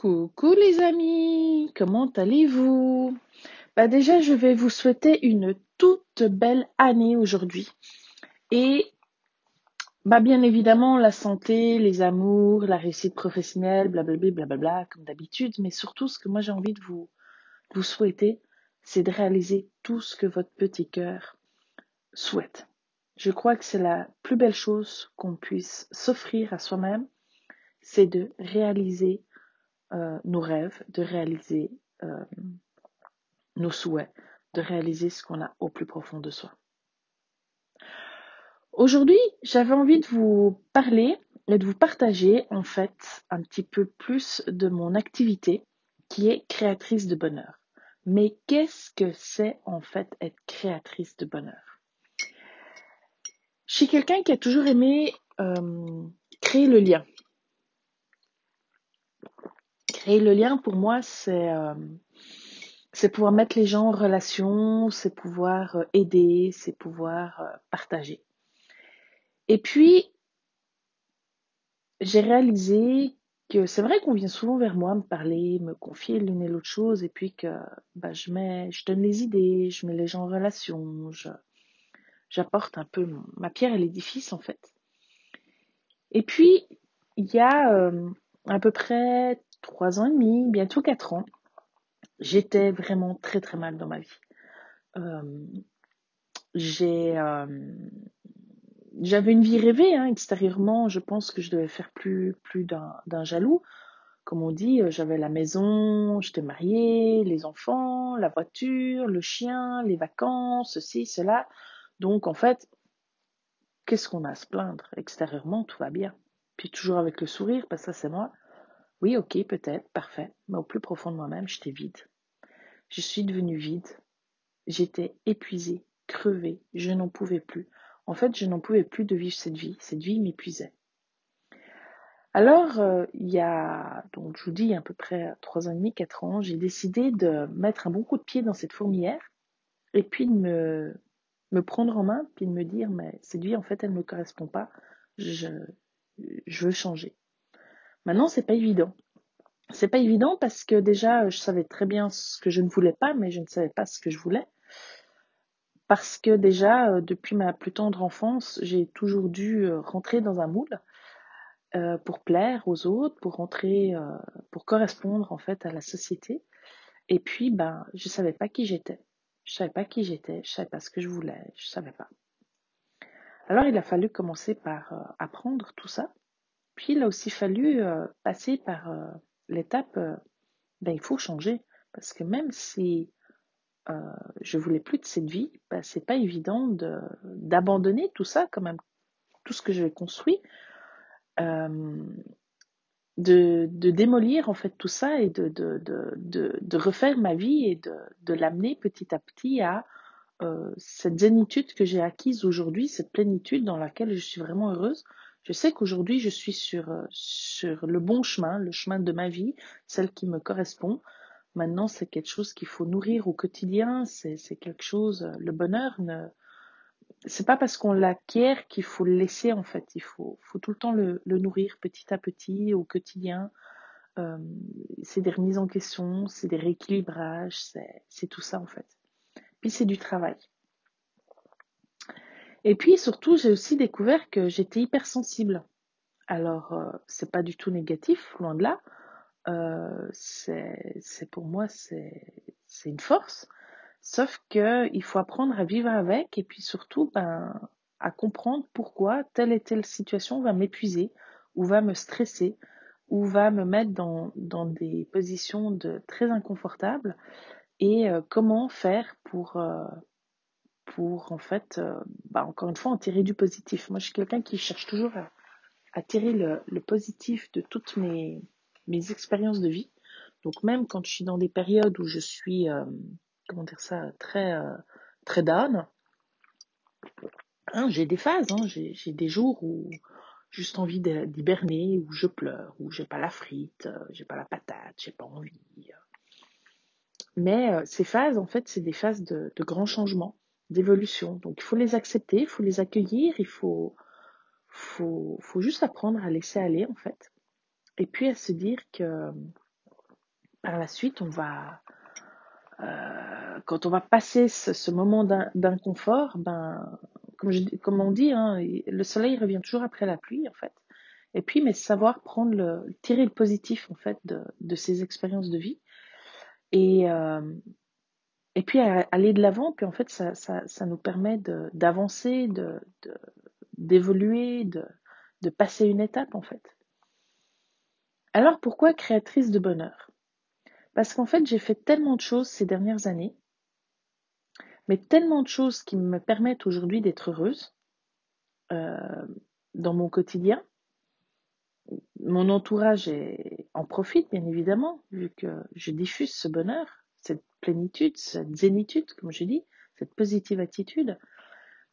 Coucou les amis, comment allez-vous? Bah déjà, je vais vous souhaiter une toute belle année aujourd'hui. Et bah bien évidemment la santé, les amours, la réussite professionnelle, blablabla, blablabla, comme d'habitude, mais surtout ce que moi j'ai envie de vous, vous souhaiter, c'est de réaliser tout ce que votre petit cœur souhaite. Je crois que c'est la plus belle chose qu'on puisse s'offrir à soi-même, c'est de réaliser euh, nos rêves, de réaliser euh, nos souhaits, de réaliser ce qu'on a au plus profond de soi. Aujourd'hui, j'avais envie de vous parler et de vous partager en fait un petit peu plus de mon activité qui est créatrice de bonheur. Mais qu'est-ce que c'est en fait être créatrice de bonheur? Je suis quelqu'un qui a toujours aimé euh, créer le lien. Créer le lien pour moi, c'est euh, c'est pouvoir mettre les gens en relation, c'est pouvoir euh, aider, c'est pouvoir euh, partager. Et puis, j'ai réalisé que c'est vrai qu'on vient souvent vers moi me parler, me confier l'une et l'autre chose, et puis que bah, je mets, je donne les idées, je mets les gens en relation, j'apporte un peu ma pierre à l'édifice en fait. Et puis, il y a à peu près trois ans et demi, bientôt quatre ans, j'étais vraiment très très mal dans ma vie. Euh, euh, j'avais une vie rêvée hein, extérieurement je pense que je devais faire plus plus d'un jaloux. Comme on dit euh, j'avais la maison j'étais mariée les enfants la voiture le chien les vacances ceci cela. Donc en fait qu'est-ce qu'on a à se plaindre? Extérieurement tout va bien puis toujours avec le sourire parce que ça c'est moi oui ok peut-être parfait mais au plus profond de moi-même j'étais vide je suis devenue vide j'étais épuisée crevée je n'en pouvais plus en fait, je n'en pouvais plus de vivre cette vie. Cette vie m'épuisait. Alors, euh, il y a, donc je vous dis, à peu près trois ans et demi, quatre ans, j'ai décidé de mettre un bon coup de pied dans cette fourmilière et puis de me, prendre en main, puis de me dire, mais cette vie, en fait, elle ne me correspond pas. Je, je veux changer. Maintenant, c'est pas évident. C'est pas évident parce que déjà, je savais très bien ce que je ne voulais pas, mais je ne savais pas ce que je voulais parce que déjà, euh, depuis ma plus tendre enfance, j'ai toujours dû euh, rentrer dans un moule euh, pour plaire aux autres, pour rentrer, pour correspondre en fait à la société. Et puis, ben, je savais pas qui j'étais. Je savais pas qui j'étais, je savais pas ce que je voulais, je savais pas. Alors, il a fallu commencer par apprendre tout ça. Puis, il a aussi fallu passer par l'étape, ben, il faut changer. Parce que même si euh, je voulais plus de cette vie, bah, c'est pas évident d'abandonner tout ça, quand même, tout ce que j'avais construit, euh, de, de, démolir en fait tout ça et de, de, de refaire ma vie et de, l'amener petit à petit à euh, cette zénitude que j'ai acquise aujourd'hui, cette plénitude dans laquelle je suis vraiment heureuse. Je sais qu'aujourd'hui je suis sur, sur le bon chemin, le chemin de ma vie, celle qui me correspond. Maintenant, c'est quelque chose qu'il faut nourrir au quotidien. C'est quelque chose. Le bonheur ne. C'est pas parce qu'on l'acquiert qu'il faut le laisser en fait. Il faut, faut tout le temps le, nourrir petit à petit au quotidien. Euh, c'est des remises en question, c'est des rééquilibrages, c'est tout ça en fait. Puis c'est du travail. Et puis surtout, j'ai aussi découvert que j'étais hypersensible. Alors, euh, c'est pas du tout négatif, loin de là. Euh, c'est pour moi c'est une force. Sauf que il faut apprendre à vivre avec et puis surtout ben, à comprendre pourquoi telle et telle situation va m'épuiser ou va me stresser ou va me mettre dans, dans des positions de très inconfortables et euh, comment faire pour euh, pour en fait bah, encore une fois en tirer du positif. Moi je suis quelqu'un qui cherche toujours à, tirer le, positif de toutes mes mes expériences de vie. Donc même quand je suis dans des périodes où je suis, euh, comment dire ça, très, euh, très down, hein, j'ai des phases, hein, j'ai des jours où juste envie d'hiberner, où je pleure, où j'ai pas la frite, euh, j'ai pas la patate, j'ai pas envie. Mais ces phases, en fait, c'est des phases de, de grands changements, d'évolution. Donc il faut les accepter, il faut les accueillir, il faut, faut, faut juste apprendre à laisser aller, en fait. Et puis à se dire que par la suite, on va, euh, quand on va passer ce, moment d'inconfort, ben, comme, on dit, hein, le soleil revient toujours après la pluie, en fait. Et puis, mais savoir prendre tirer le positif, en fait, de ces expériences de vie. Et, euh, et puis aller de l'avant, puis en fait, ça, ça, ça nous permet d'avancer, de, d'évoluer, de, de passer une étape, en fait. Alors pourquoi créatrice de bonheur? Parce qu'en fait, j'ai fait tellement de choses ces dernières années, mais tellement de choses qui me permettent aujourd'hui d'être heureuse euh, dans mon quotidien. Mon entourage en profite, bien évidemment, vu que je diffuse ce bonheur, cette plénitude, cette zénitude, comme je dis, cette positive attitude.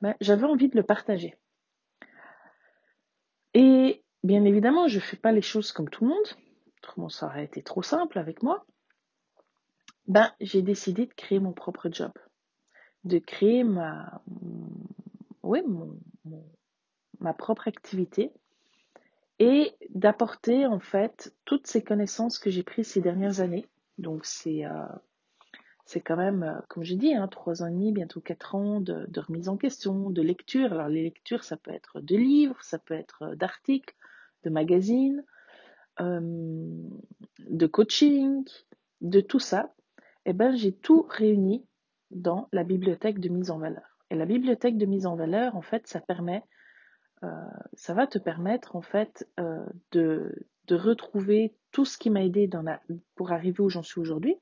Ben, j'avais envie de le partager. Et bien évidemment, je ne fais pas les choses comme tout le monde, autrement ça aurait été trop simple avec moi. Ben, j'ai décidé de créer mon propre job, de créer ma, oui, ma propre activité et d'apporter en fait toutes ces connaissances que j'ai prises ces dernières années. Donc c'est euh, quand même, euh, comme j'ai dit, hein, trois ans et demi, bientôt quatre ans de, remise en question, de lecture. Alors les lectures, ça peut être de livres, ça peut être euh, d'articles, de magazines, de coaching, de tout ça. Eh ben, j'ai tout réuni dans la bibliothèque de mise en valeur. Et la bibliothèque de mise en valeur, en fait, ça permet, ça va te permettre, en fait, de, de retrouver tout ce qui m'a aidé pour arriver où j'en suis aujourd'hui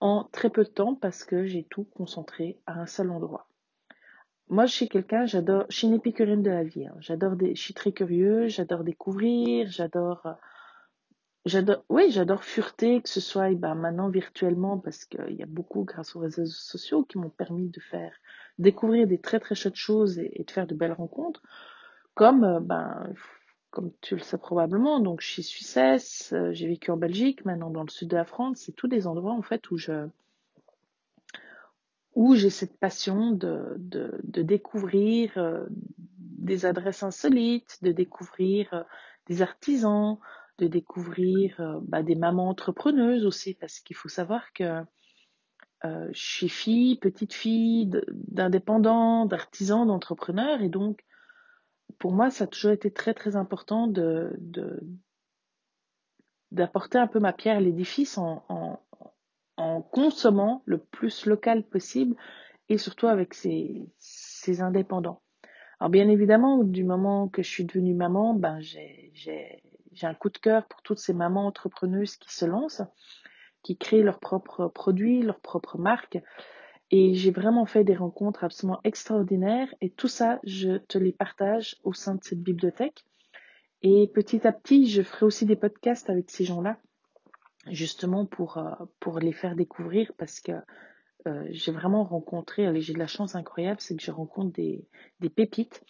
en très peu de temps parce que j'ai tout concentré à un seul endroit. Moi, je suis quelqu'un, j'adore, je suis une épicurienne de la vie. Hein. J'adore je suis très curieux, j'adore découvrir, j'adore, euh, j'adore, oui, j'adore fureter, que ce soit, ben, maintenant virtuellement parce qu'il y a beaucoup grâce aux réseaux sociaux qui m'ont permis de faire découvrir des très très chouettes choses et, de faire de belles rencontres, comme, euh, ben, comme tu le sais probablement, donc je suis suissesse, euh, j'ai vécu en Belgique, maintenant dans le sud de la France, c'est tous des endroits en fait où je où j'ai cette passion de, de, de découvrir euh, des adresses insolites, de découvrir des artisans, de découvrir bah, des mamans entrepreneuses aussi, parce qu'il faut savoir que je suis fille, petite fille d'indépendants, d'artisans, d'entrepreneurs, et donc pour moi, ça a toujours été très très important d'apporter un peu ma pierre à l'édifice en, consommant le plus local possible et surtout avec ces, ces indépendants. Alors bien évidemment, du moment que je suis devenue maman, ben j'ai un coup de cœur pour toutes ces mamans entrepreneuses qui se lancent, qui créent leurs propres produits, leurs propres marques et j'ai vraiment fait des rencontres absolument extraordinaires et tout ça, je te les partage au sein de cette bibliothèque. Et petit à petit, je ferai aussi des podcasts avec ces gens-là, justement pour, euh, pour les faire découvrir parce que euh, j'ai vraiment rencontré, j'ai de la chance incroyable, c'est que je rencontre des, des pépites.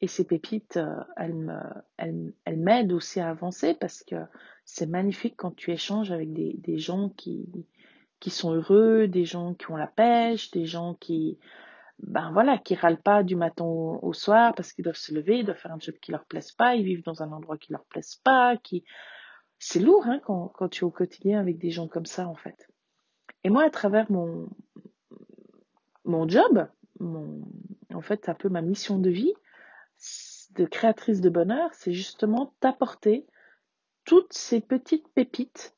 Et ces pépites, euh, elles, m'aident aussi à avancer parce que c'est magnifique quand tu échanges avec des, des gens qui, qui sont heureux, des gens qui ont la pêche, des gens qui, ben voilà, qui râlent pas du matin au, soir parce qu'ils doivent se lever, ils doivent faire un job qui leur plaise pas, ils vivent dans un endroit qui leur plaise pas, qui, c'est lourd, hein, quand, quand tu es au quotidien avec des gens comme ça, en fait. Et moi, à travers mon, mon job, mon, en fait, un peu ma mission de vie, de créatrice de bonheur, c'est justement t'apporter toutes ces petites pépites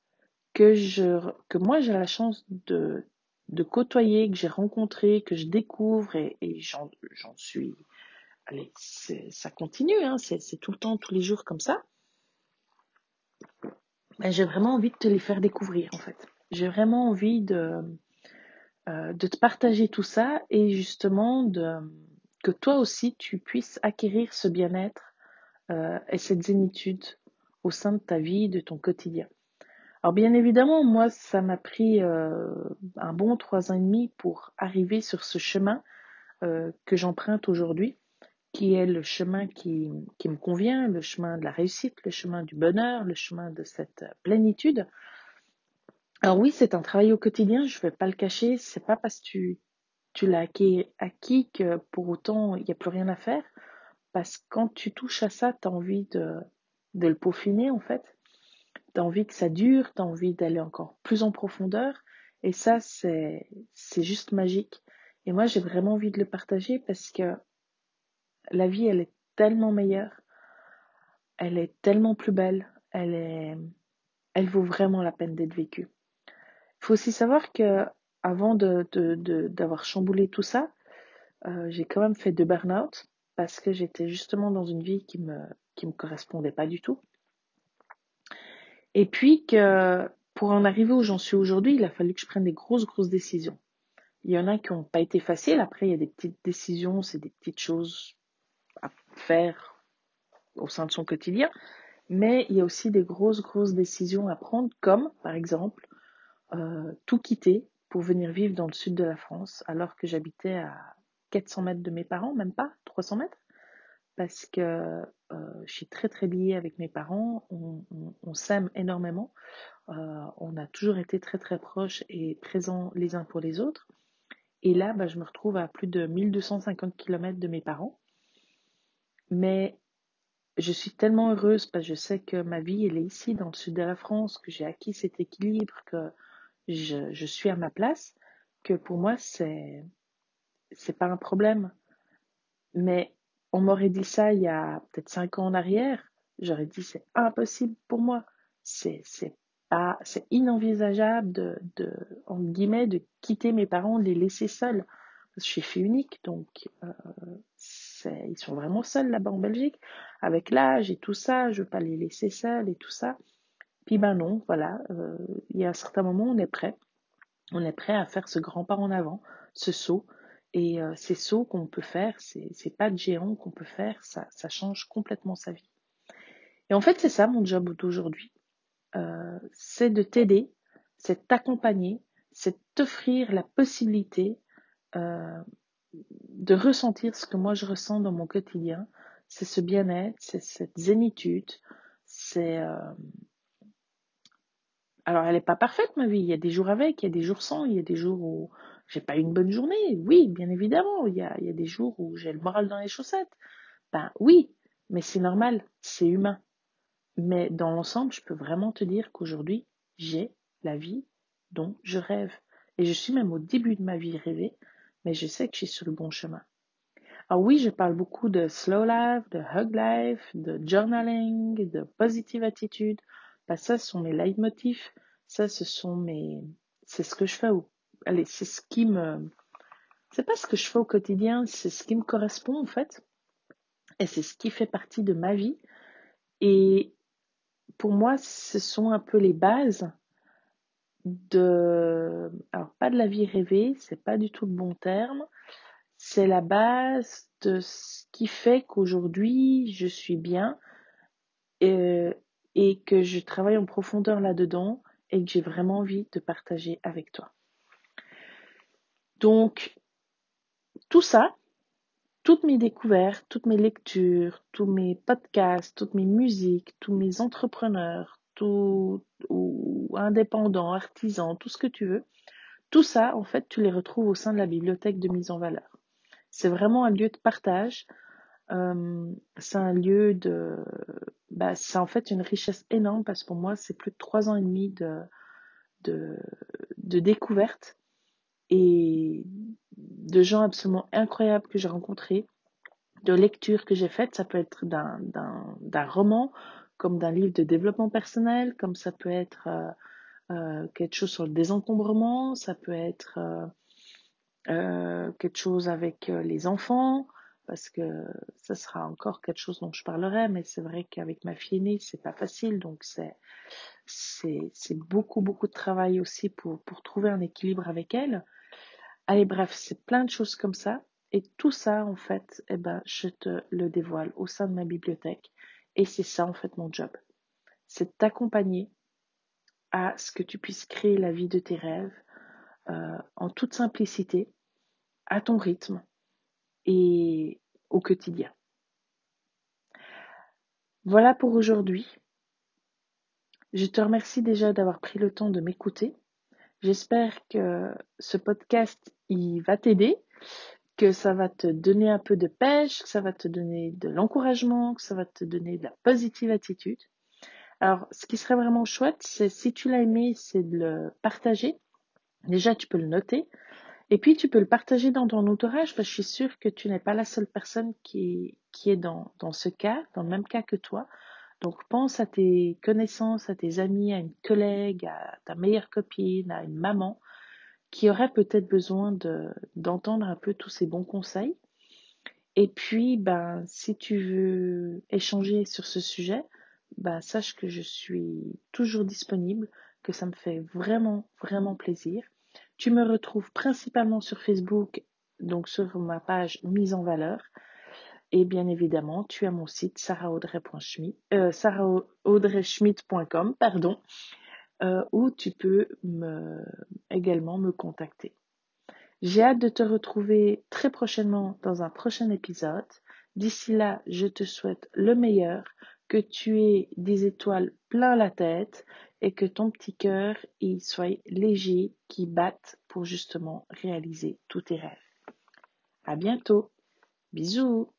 que, je, que moi j'ai la chance de, de côtoyer, que j'ai rencontré, que je découvre et, j'en suis. Allez, ça continue, hein, c'est tout le temps, tous les jours comme ça. Ben, j'ai vraiment envie de te les faire découvrir en fait. J'ai vraiment envie de, euh, de te partager tout ça et justement de, que toi aussi tu puisses acquérir ce bien-être euh, et cette zénitude au sein de ta vie, de ton quotidien. Alors bien évidemment, moi, ça m'a pris euh, un bon trois ans et demi pour arriver sur ce chemin euh, que j'emprunte aujourd'hui, qui est le chemin qui, qui, me convient, le chemin de la réussite, le chemin du bonheur, le chemin de cette plénitude. Alors oui, c'est un travail au quotidien, je ne vais pas le cacher, c'est pas parce que tu, tu l'as acquis, acquis, que pour autant il n'y a plus rien à faire, parce que quand tu touches à ça, tu as envie de, de le peaufiner en fait as envie que ça dure, tu as envie d'aller encore plus en profondeur. Et ça, c'est, c'est juste magique. Et moi, j'ai vraiment envie de le partager parce que la vie, elle est tellement meilleure. Elle est tellement plus belle. Elle est, elle vaut vraiment la peine d'être vécue. Il faut aussi savoir que avant de, d'avoir chamboulé tout ça, euh, j'ai quand même fait deux burn-out parce que j'étais justement dans une vie qui me, qui me correspondait pas du tout. Et puis que pour en arriver où j'en suis aujourd'hui, il a fallu que je prenne des grosses, grosses décisions. Il y en a qui n'ont pas été faciles. Après, il y a des petites décisions, c'est des petites choses à faire au sein de son quotidien. Mais il y a aussi des grosses, grosses décisions à prendre, comme par exemple euh, tout quitter pour venir vivre dans le sud de la France, alors que j'habitais à 400 mètres de mes parents, même pas 300 mètres, parce que euh, je suis très très liée avec mes parents, on, s'aime énormément, euh, on a toujours été très très proches et présents les uns pour les autres. Et là, bah, je me retrouve à plus de 1250 km de mes parents. Mais je suis tellement heureuse parce que je sais que ma vie, elle est ici, dans le sud de la France, que j'ai acquis cet équilibre, que je, je suis à ma place, que pour moi, c'est, c'est pas un problème. Mais on m'aurait dit ça il y a peut-être cinq ans en arrière, j'aurais dit c'est impossible pour moi. C'est, c'est pas, c'est inenvisageable de, de, en guillemets, de quitter mes parents, de les laisser seuls. je suis fille unique, donc euh, ils sont vraiment seuls là-bas en Belgique, avec l'âge et tout ça, je veux pas les laisser seuls et tout ça. Puis ben non, voilà, euh, il y a un certain moment, on est prêt. On est prêt à faire ce grand pas en avant, ce saut. Et euh, ces sauts qu'on peut faire, ces, pas de géants qu'on peut faire, ça, ça change complètement sa vie. Et en fait, c'est ça mon job d'aujourd'hui. Euh, c'est de t'aider, c'est t'accompagner, c'est t'offrir la possibilité euh, de ressentir ce que moi je ressens dans mon quotidien. C'est ce bien-être, c'est cette zénitude, c'est... Euh, alors elle n'est pas parfaite ma vie, il y a des jours avec, il y a des jours sans, il y a des jours où j'ai pas une bonne journée, oui, bien évidemment, il y a, il y a des jours où j'ai le moral dans les chaussettes. Ben oui, mais c'est normal, c'est humain. Mais dans l'ensemble, je peux vraiment te dire qu'aujourd'hui, j'ai la vie dont je rêve. Et je suis même au début de ma vie rêvée, mais je sais que je suis sur le bon chemin. Alors oui, je parle beaucoup de slow life, de hug life, de journaling, de positive attitude. Ben, ça, ce sont mes leitmotifs. Ça, ce sont mes, c'est ce que je fais allez, c'est ce qui me, c'est pas ce que je fais au quotidien, c'est ce qui me correspond, en fait. Et c'est ce qui fait partie de ma vie. Et pour moi, ce sont un peu les bases de, alors pas de la vie rêvée, c'est pas du tout le bon terme, c'est la base de ce qui fait qu'aujourd'hui je suis bien et, et que je travaille en profondeur là-dedans et que j'ai vraiment envie de partager avec toi. Donc, tout ça, toutes mes découvertes, toutes mes lectures, tous mes podcasts, toutes mes musiques, tous mes entrepreneurs, indépendants, artisans, tout ce que tu veux, tout ça, en fait, tu les retrouves au sein de la bibliothèque de mise en valeur. C'est vraiment un lieu de partage. Euh, c'est un lieu de, bah, c'est en fait une richesse énorme parce que pour moi, c'est plus de trois ans et demi de, de, de découverte et de gens absolument incroyables que j'ai rencontrés, de lectures que j'ai faites. Ça peut être d'un roman, comme d'un livre de développement personnel, comme ça peut être euh, euh, quelque chose sur le désencombrement, ça peut être euh, quelque chose avec les enfants, parce que ça sera encore quelque chose dont je parlerai, mais c'est vrai qu'avec ma fille aînée, c'est pas facile, donc c'est c'est beaucoup beaucoup de travail aussi pour pour trouver un équilibre avec elle. Allez, bref, c'est plein de choses comme ça. Et tout ça, en fait, eh ben, je te le dévoile au sein de ma bibliothèque. Et c'est ça, en fait, mon job. C'est t'accompagner à ce que tu puisses créer la vie de tes rêves euh, en toute simplicité, à ton rythme et au quotidien. Voilà pour aujourd'hui. Je te remercie déjà d'avoir pris le temps de m'écouter. J'espère que ce podcast, il va t'aider, que ça va te donner un peu de pêche, que ça va te donner de l'encouragement, que ça va te donner de la positive attitude. Alors, ce qui serait vraiment chouette, c'est si tu l'as aimé, c'est de le partager. Déjà, tu peux le noter. Et puis, tu peux le partager dans ton entourage, parce que je suis sûre que tu n'es pas la seule personne qui, qui est dans, dans ce cas, dans le même cas que toi. Donc, pense à tes connaissances, à tes amis, à une collègue, à ta meilleure copine, à une maman, qui aurait peut-être besoin de, d'entendre un peu tous ces bons conseils. Et puis, ben, si tu veux échanger sur ce sujet, ben, sache que je suis toujours disponible, que ça me fait vraiment, vraiment plaisir. Tu me retrouves principalement sur Facebook, donc sur ma page mise en valeur. Et bien évidemment, tu as mon site sarahaudrey.schmidt, euh, pardon, euh, où tu peux me, également me contacter. J'ai hâte de te retrouver très prochainement dans un prochain épisode. D'ici là, je te souhaite le meilleur, que tu aies des étoiles plein la tête et que ton petit cœur y soit léger, qui batte pour justement réaliser tous tes rêves. À bientôt. Bisous.